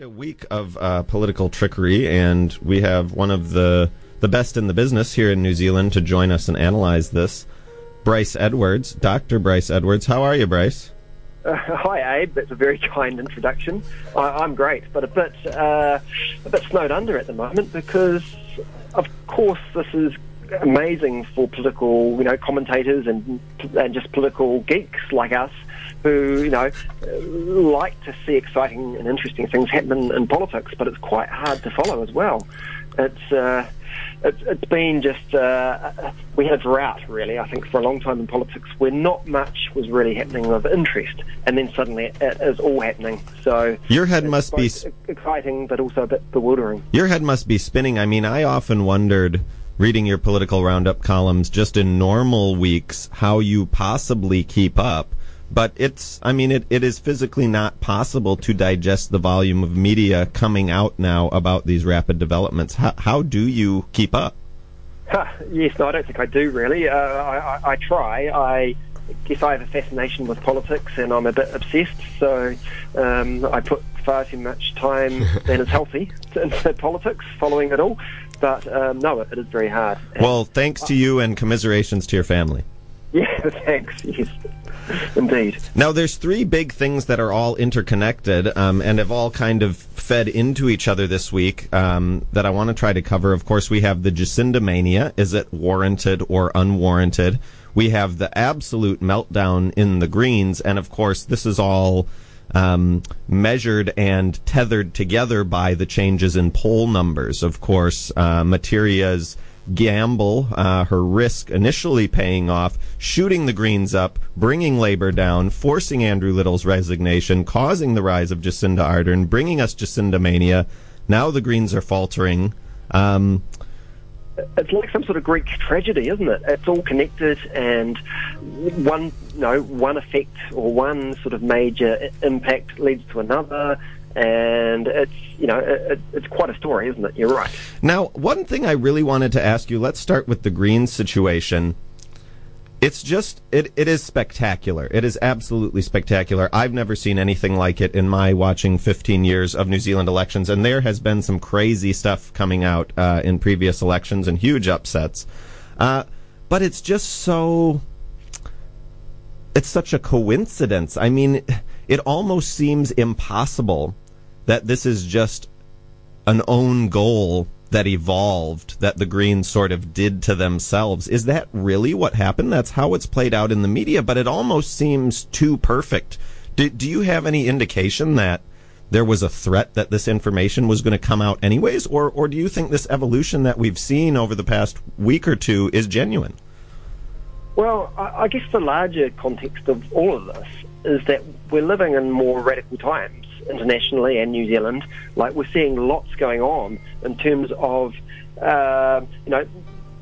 quite a week of uh, political trickery, and we have one of the the best in the business here in New Zealand to join us and analyze this. Bryce Edwards, Dr. Bryce Edwards. How are you, Bryce? Uh, hi, Abe. That's a very kind introduction. I, am great, but a bit uh, a bit snowed under at the moment because, of course, this is amazing for political, you know, commentators and and just political geeks like us who, you know, like to see exciting and interesting things happen in politics, but it's quite hard to follow as well. It's uh, it's, it's been just uh, we had a drought really. I think for a long time in politics, where not much was really happening of interest, and then suddenly it is all happening. So your head must be exciting, but also a bit bewildering. Your head must be spinning. I mean, I often wondered reading your political roundup columns just in normal weeks how you possibly keep up but it's i mean it, it is physically not possible to digest the volume of media coming out now about these rapid developments. How, how do you keep up? Huh, yes no i don't think i do really. Uh, I, I, I, try. I guess i have a fascination with politics and i'm a bit obsessed so um, i put far too much time than is healthy into politics following it all. But um, no it is very hard. Well thanks to you and commiserations to your family. Yeah thanks yes Indeed. Now, there's three big things that are all interconnected um, and have all kind of fed into each other this week um, that I want to try to cover. Of course, we have the Jacinda mania. Is it warranted or unwarranted? We have the absolute meltdown in the Greens. And of course, this is all um, measured and tethered together by the changes in poll numbers. Of course, uh, Metiria's gamble, uh, her risk initially paying off, shooting the Greens up, bringing Labour down, forcing Andrew Little's resignation, causing the rise of Jacinda Ardern, bringing us Jacinda mania. Now the Greens are faltering. Um, it's like some sort of Greek tragedy, isn't it? It's all connected, and one, you know, one effect or one sort of major impact leads to another and it's you know it, it's quite a story, isn't it? You're right. Now, one thing I really wanted to ask you. Let's start with the green situation. It's just it, it is spectacular. It is absolutely spectacular. I've never seen anything like it in my watching 15 years of New Zealand elections, and there has been some crazy stuff coming out uh, in previous elections and huge upsets. Uh, but it's just so it's such a coincidence. I mean, it almost seems impossible that this is just an own goal that evolved that the Greens sort of did to themselves. Is that really what happened? That's how it's played out in the media, but it almost seems too perfect. Do, do you have any indication that there was a threat that this information was going to come out anyways, or or do you think this evolution that we've seen over the past week or two is genuine? Well, I, I guess the larger context of all of this is that we're living in more radical times internationally and New Zealand. Like we're seeing lots going on in terms of, uh, you know,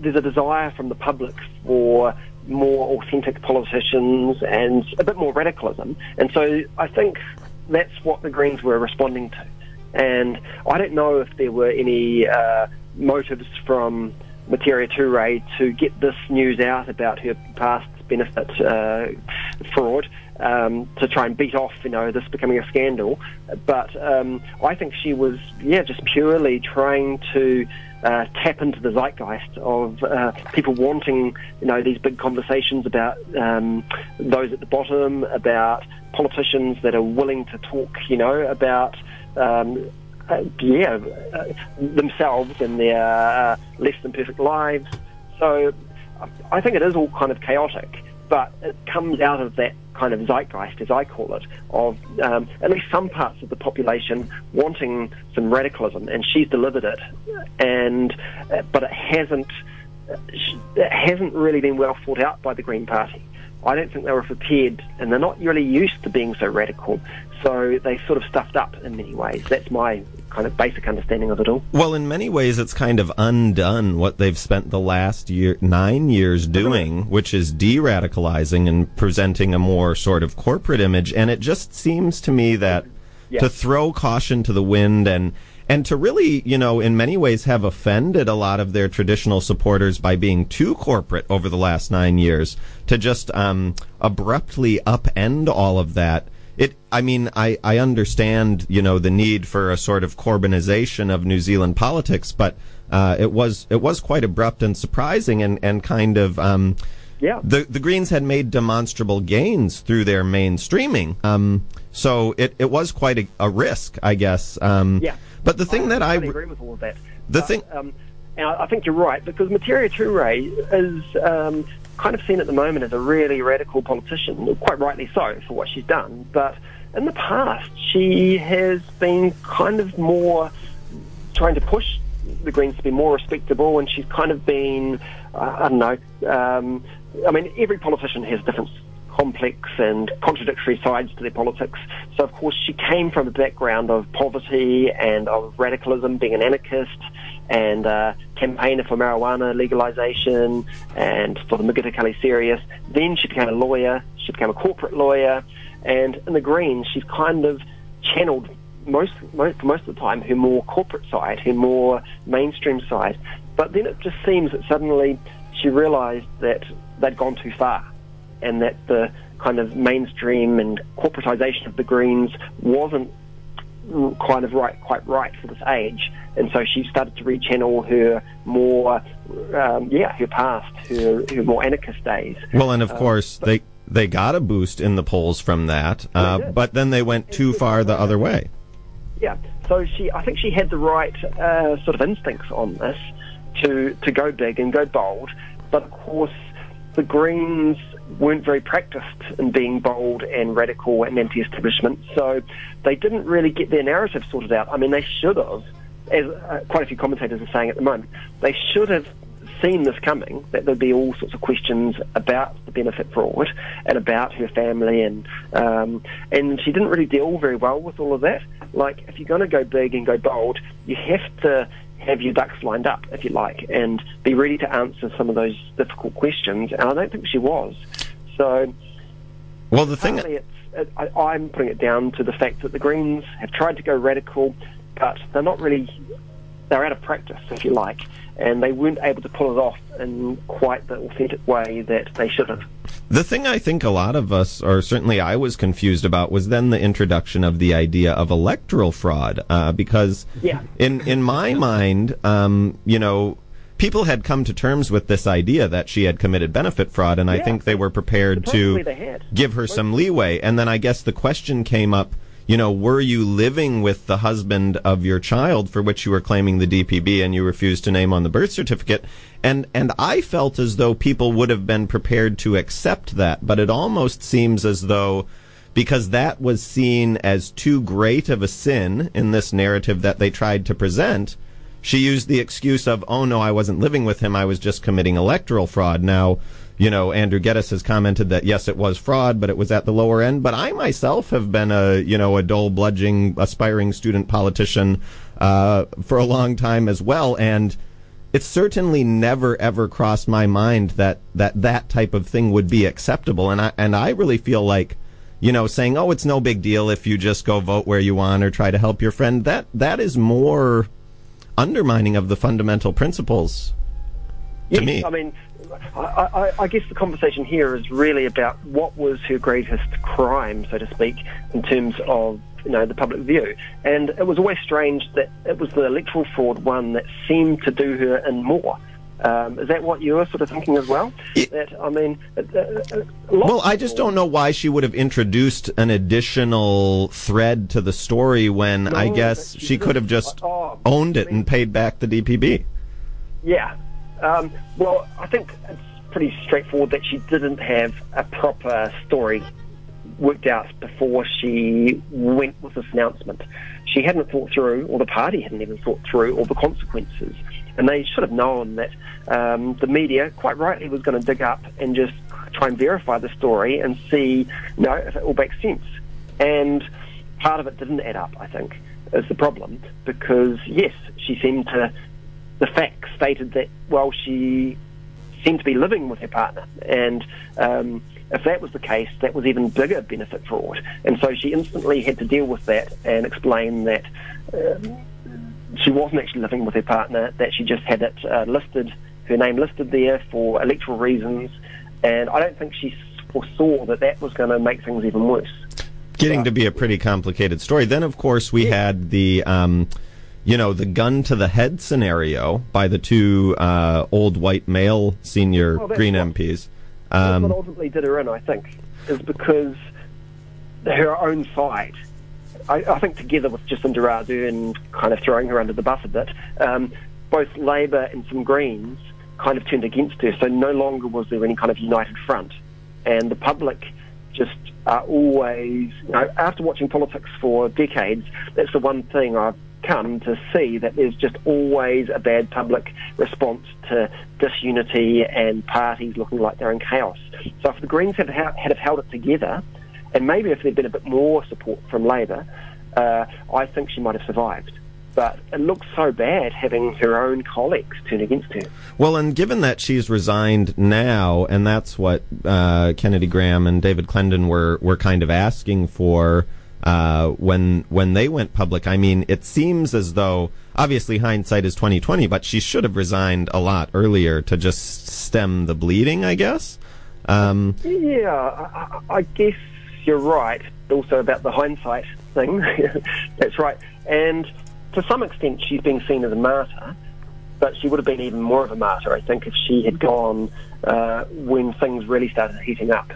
there's a desire from the public for more authentic politicians and a bit more radicalism. And so I think that's what the Greens were responding to. And I don't know if there were any uh, motives from Metiria Turei to get this news out about her past benefit uh, fraud um, to try and beat off, you know, this becoming a scandal. But um, I think she was, yeah, just purely trying to uh, tap into the zeitgeist of uh, people wanting, you know, these big conversations about um, those at the bottom, about politicians that are willing to talk, you know, about. Um, uh, yeah, uh, themselves and their uh, less than perfect lives. So I think it is all kind of chaotic, but it comes out of that kind of zeitgeist, as I call it, of um, at least some parts of the population wanting some radicalism, and she's delivered it. And uh, but it hasn't it hasn't really been well thought out by the Green Party. I don't think they were prepared, and they're not really used to being so radical. So they sort of stuffed up in many ways. That's my kind of basic understanding of it all. Well, in many ways, it's kind of undone what they've spent the last year, nine years doing, which is de-radicalizing and presenting a more sort of corporate image. And it just seems to me that yeah. to throw caution to the wind and and to really, you know, in many ways have offended a lot of their traditional supporters by being too corporate over the last nine years, to just um, abruptly upend all of that it. I mean, I I understand you know the need for a sort of Corbynization of New Zealand politics, but uh, it was it was quite abrupt and surprising and and kind of. Um, yeah. The the Greens had made demonstrable gains through their mainstreaming. Um, so it, it was quite a, a risk, I guess. Um, yeah. But the thing I that I agree with all of that. The but, thing. Um, and I think you're right because Metiria Turei is um, kind of seen at the moment as a really radical politician, quite rightly so for what she's done. But in the past, she has been kind of more trying to push the Greens to be more respectable, and she's kind of been, uh, I don't know. Um, I mean, every politician has different complex and contradictory sides to their politics. So, of course, she came from a background of poverty and of radicalism, being an anarchist and uh, campaigner for marijuana legalization and for the McGillicuddy Serious. Then she became a lawyer. She became a corporate lawyer. And in the Greens, she's kind of channeled most, most, most of the time her more corporate side, her more mainstream side. But then it just seems that suddenly she realised that they'd gone too far and that the kind of mainstream and corporatization of the Greens wasn't kind of right, quite right for this age. And so she started to rechannel her more, um, yeah, her past, her, her more anarchist days. Well, and of um, course, they they got a boost in the polls from that, uh, but then they went too far the other way. Yeah, so she, I think she had the right uh, sort of instincts on this to to go big and go bold, but of course the Greens weren't very practiced in being bold and radical and anti-establishment, so they didn't really get their narrative sorted out. I mean, they should have, as uh, quite a few commentators are saying at the moment, they should have seen this coming, that there'd be all sorts of questions about the benefit fraud and about her family, and um, and she didn't really deal very well with all of that. Like, if you're going to go big and go bold, you have to have your ducks lined up, if you like, and be ready to answer some of those difficult questions. And I don't think she was. So, well, the thing it's, it, I, I'm putting it down to the fact that the Greens have tried to go radical, but they're not really they're out of practice, if you like, and they weren't able to pull it off in quite the authentic way that they should have. The thing I think a lot of us, or certainly I was confused about, was then the introduction of the idea of electoral fraud, uh, because yeah. in in my mind, um, you know. People had come to terms with this idea that she had committed benefit fraud, and yeah. I think they were prepared to give her some leeway. And then I guess the question came up you know, were you living with the husband of your child for which you were claiming the DPB and you refused to name on the birth certificate? And, and I felt as though people would have been prepared to accept that, but it almost seems as though because that was seen as too great of a sin in this narrative that they tried to present, she used the excuse of, oh no, I wasn't living with him, I was just committing electoral fraud. Now, you know, Andrew Geddis has commented that yes, it was fraud, but it was at the lower end. But I myself have been a, you know, a dull, bludging, aspiring student politician uh, for a long time as well, and it certainly never ever crossed my mind that that that type of thing would be acceptable. And I and I really feel like, you know, saying, oh, it's no big deal if you just go vote where you want or try to help your friend. That that is more undermining of the fundamental principles to yes, me. I mean, I, I, I, guess the conversation here is really about what was her greatest crime, so to speak, in terms of you know the public view. And it was always strange that it was the electoral fraud one that seemed to do her in more. Um, is that what you were sort of thinking as well? that I mean, uh, uh, well, I just don't know why she would have introduced an additional thread to the story when no, I guess she, she could have just oh, owned it I mean, and paid back the DPB. Yeah, um, well, I think it's pretty straightforward that she didn't have a proper story worked out before she went with this announcement. She hadn't thought through, or the party hadn't even thought through, all the consequences. And they should have known that um, the media, quite rightly, was going to dig up and just try and verify the story and see, you know, if it all makes sense. And part of it didn't add up, I think, is the problem. Because, yes, she seemed to the facts stated that, well, she seemed to be living with her partner. And um, if that was the case, that was even bigger benefit fraud. And so she instantly had to deal with that and explain that um, she wasn't actually living with her partner, that she just had it uh, listed, her name listed there for electoral reasons. And I don't think she foresaw that that was going to make things even worse. getting to be a pretty complicated story. Then, of course, we yeah. had the. Um, you know, the gun to the head scenario by the two uh, old white male senior well, Green MPs. Um, that's what ultimately did her in, I think, is because her own side, I, I think together with Jacinda Ardern and kind of throwing her under the bus a bit, um, both Labour and some Greens kind of turned against her. So no longer was there any kind of united front. And the public just are always, you know, after watching politics for decades, that's the one thing I've come to see that there's just always a bad public response to disunity and parties looking like they're in chaos. So if the Greens had, had have held it together, and maybe if there'd been a bit more support from Labour, uh, I think she might have survived but it looks so bad having her own colleagues turn against her. Well, and given that she's resigned now, and that's what uh, Kennedy Graham and David Clendon were were kind of asking for uh, when when they went public. I mean, it seems as though obviously hindsight is twenty twenty, but she should have resigned a lot earlier to just stem the bleeding. I guess. Um, yeah, I, I guess you're right. Also about the hindsight thing. that's right, and to some extent, she's being seen as a martyr, but she would have been even more of a martyr, I think, if she had gone uh, when things really started heating up.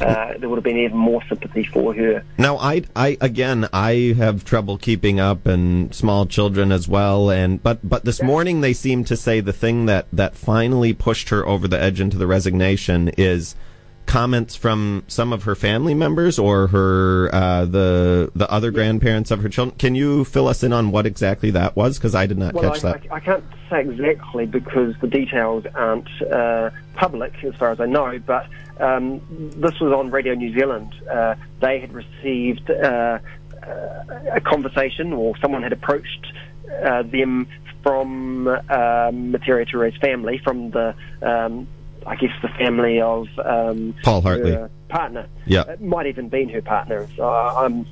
Uh, there would have been even more sympathy for her. Now, I, I again, I have trouble keeping up, and small children as well. And but but this yeah. morning they seem to say the thing that that finally pushed her over the edge into the resignation is comments from some of her family members or her uh, the the other grandparents of her children. Can you fill us in on what exactly that was? Because I did not well, catch I, that. I, I, can't say exactly because the details aren't uh, public as far as I know. But um, this was on Radio New Zealand. Uh, they had received uh, a conversation, or someone had approached uh, them from Metiria Turei's family, from the um, I guess the family of um, Paul Hartley partner. Yeah, it might even been her partner. So I'm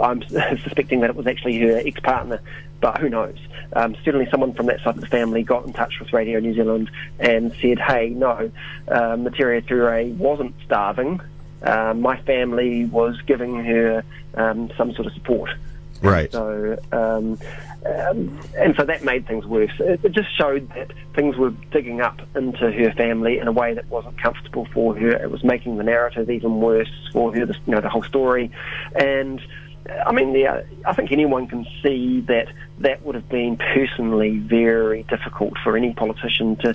I'm suspecting that it was actually her ex-partner, but who knows? Um, certainly, someone from that side of the family got in touch with Radio New Zealand and said, "Hey, no, uh, Metiria Turei wasn't starving. Uh, my family was giving her um, some sort of support." Right. So, um, um, and so that made things worse. It, it, just showed that things were digging up into her family in a way that wasn't comfortable for her. It was making the narrative even worse for her, the, you know, the whole story. And I mean, I think anyone can see that that would have been personally very difficult for any politician to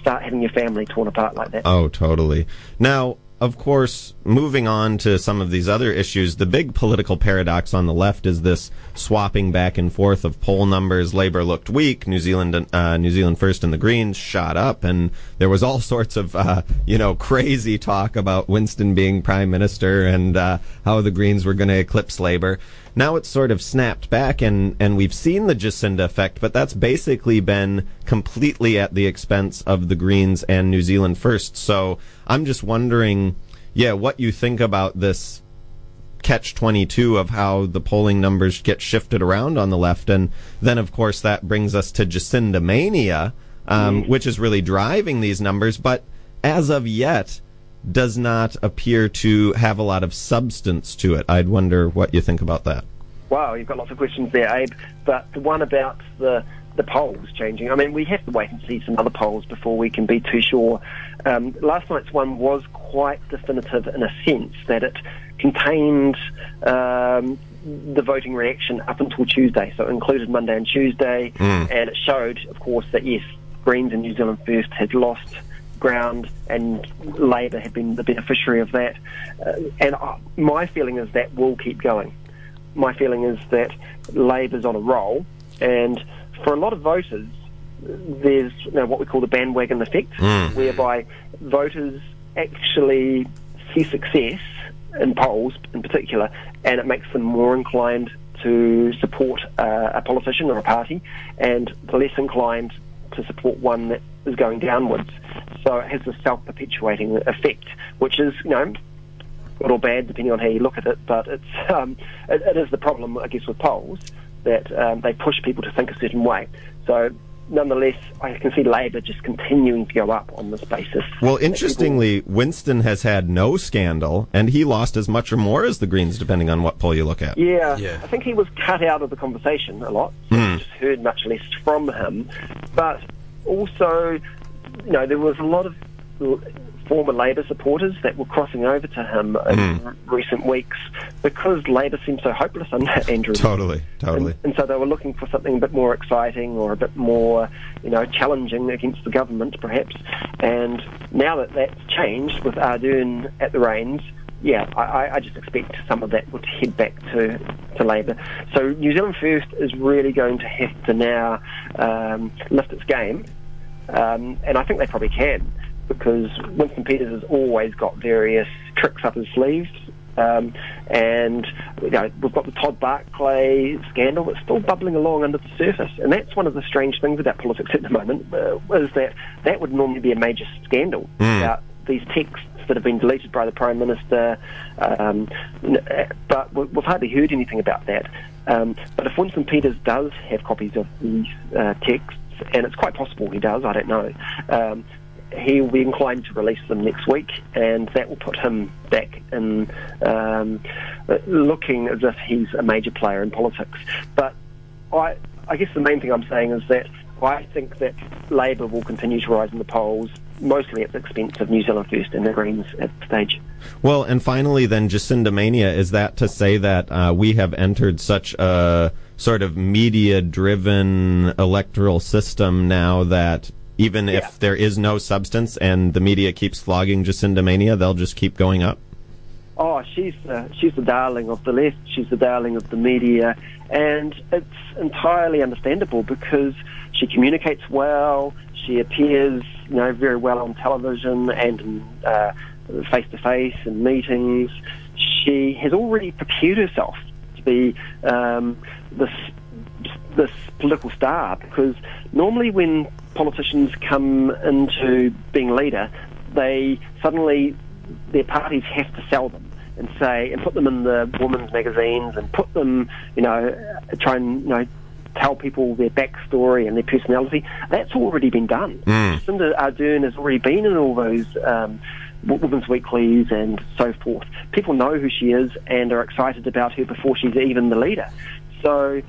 start having your family torn apart like that. Oh, totally. Now, of course, moving on to some of these other issues, the big political paradox on the left is this swapping back and forth of poll numbers. Labour looked weak. New Zealand, uh, New Zealand First and the Greens shot up, and there was all sorts of, uh, you know, crazy talk about Winston being prime minister and uh, how the Greens were going to eclipse Labour. Now it's sort of snapped back, and, and we've seen the Jacinda effect, but that's basically been completely at the expense of the Greens and New Zealand First. So I'm just wondering, yeah, what you think about this catch 22 of how the polling numbers get shifted around on the left. And then, of course, that brings us to Jacinda Mania, um, mm. which is really driving these numbers. But as of yet, does not appear to have a lot of substance to it. I'd wonder what you think about that. Wow, you've got lots of questions there, Abe. But the one about the the polls changing. I mean, we have to wait and see some other polls before we can be too sure. Um, last night's one was quite definitive in a sense that it contained um, the voting reaction up until Tuesday, so it included Monday and Tuesday, mm. and it showed, of course, that yes, Greens and New Zealand First had lost ground, and Labor had been the beneficiary of that. Uh, and my feeling is that will keep going. My feeling is that Labor's on a roll, and for a lot of voters, there's you know, what we call the bandwagon effect, mm. whereby voters actually see success in polls in particular, and it makes them more inclined to support uh, a politician or a party, and less inclined to support one that is going downwards. So it has a self-perpetuating effect, which is, you know, good or bad depending on how you look at it. But it's um, it, it is the problem, I guess, with polls that um, they push people to think a certain way. So nonetheless, I can see Labor just continuing to go up on this basis. Well, interestingly, Winston has had no scandal, and he lost as much or more as the Greens, depending on what poll you look at. Yeah, Yeah. I think he was cut out of the conversation a lot. So we just heard much less from him. But also, you know, there was a lot of former Labor supporters that were crossing over to him in Hmm. recent weeks because Labor seemed so hopeless under Andrew. Totally, totally. And, and so they were looking for something a bit more exciting or a bit more, you know, challenging against the government, perhaps. And now that that's changed with Ardern at the reins, yeah, I, I- I just expect some of that would head back to, to Labor. So New Zealand First is really going to have to now um, lift its game, um, and I think they probably can because Winston Peters has always got various tricks up his sleeves. Um, and you know, we've got the Todd Barclay scandal that's still bubbling along under the surface, and that's one of the strange things about politics at the moment uh, is that that would normally be a major scandal about these texts that have been deleted by the Prime Minister, um, but we- we've hardly heard anything about that. Um, but if Winston Peters does have copies of these uh, texts, and it's quite possible he does, I don't know, um, he will be inclined to release them next week, and that will put him back in um, looking as if he's a major player in politics. But I, I guess the main thing I'm saying is that I think that Labor will continue to rise in the polls, mostly at the expense of New Zealand First and the Greens at the stage. Well, and finally, then, Jacinda Mania, is that to say that uh, we have entered such a sort of media driven electoral system now that even Yeah. if there is no substance and the media keeps flogging Jacinda Mania, they'll just keep going up? Oh, she's the, she's the darling of the left. She's the darling of the media, and it's entirely understandable because she communicates well. She appears, you know, very well on television and face to face and meetings. She has already prepared herself to be um, this this political star because normally when politicians come into being leader, they suddenly their parties have to sell them and say and put them in the women's magazines and put them, you know, uh, try and you know tell people their backstory and their personality. That's already been done. Jacinda Ardern has already been in all those. Um, Women's Weeklies and so forth. People know who she is and are excited about her before she's even the leader. So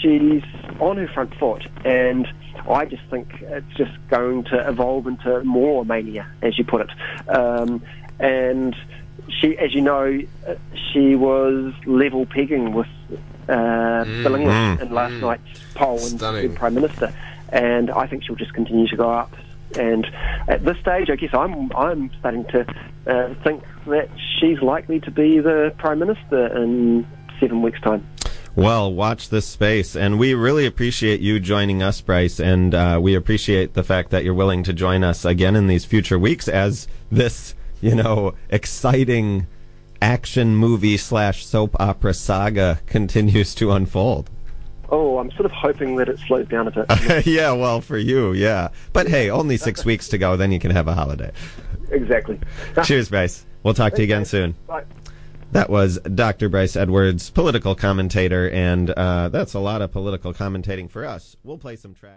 she's on her front foot, and I just think it's just going to evolve into more mania, as you put it. Um, and she, as you know, she was level pegging with uh, Bill English in last night's poll and Stunning. Prime Minister, and I think she'll just continue to go up. And at this stage, I guess I'm I'm starting to uh, think that she's likely to be the Prime Minister in seven weeks' time. Well, watch this space. And we really appreciate you joining us, Bryce. And uh, we appreciate the fact that you're willing to join us again in these future weeks as this, you know, exciting action movie slash soap opera saga continues to unfold. Oh, I'm sort of hoping that it slows down a bit. yeah, well, for you, yeah. But hey, only six weeks to go, then you can have a holiday. exactly. Cheers, Bryce. We'll talk to you again soon. Bye. That was Dr. Bryce Edwards, political commentator, and uh, that's a lot of political commentating for us. We'll play some tracks.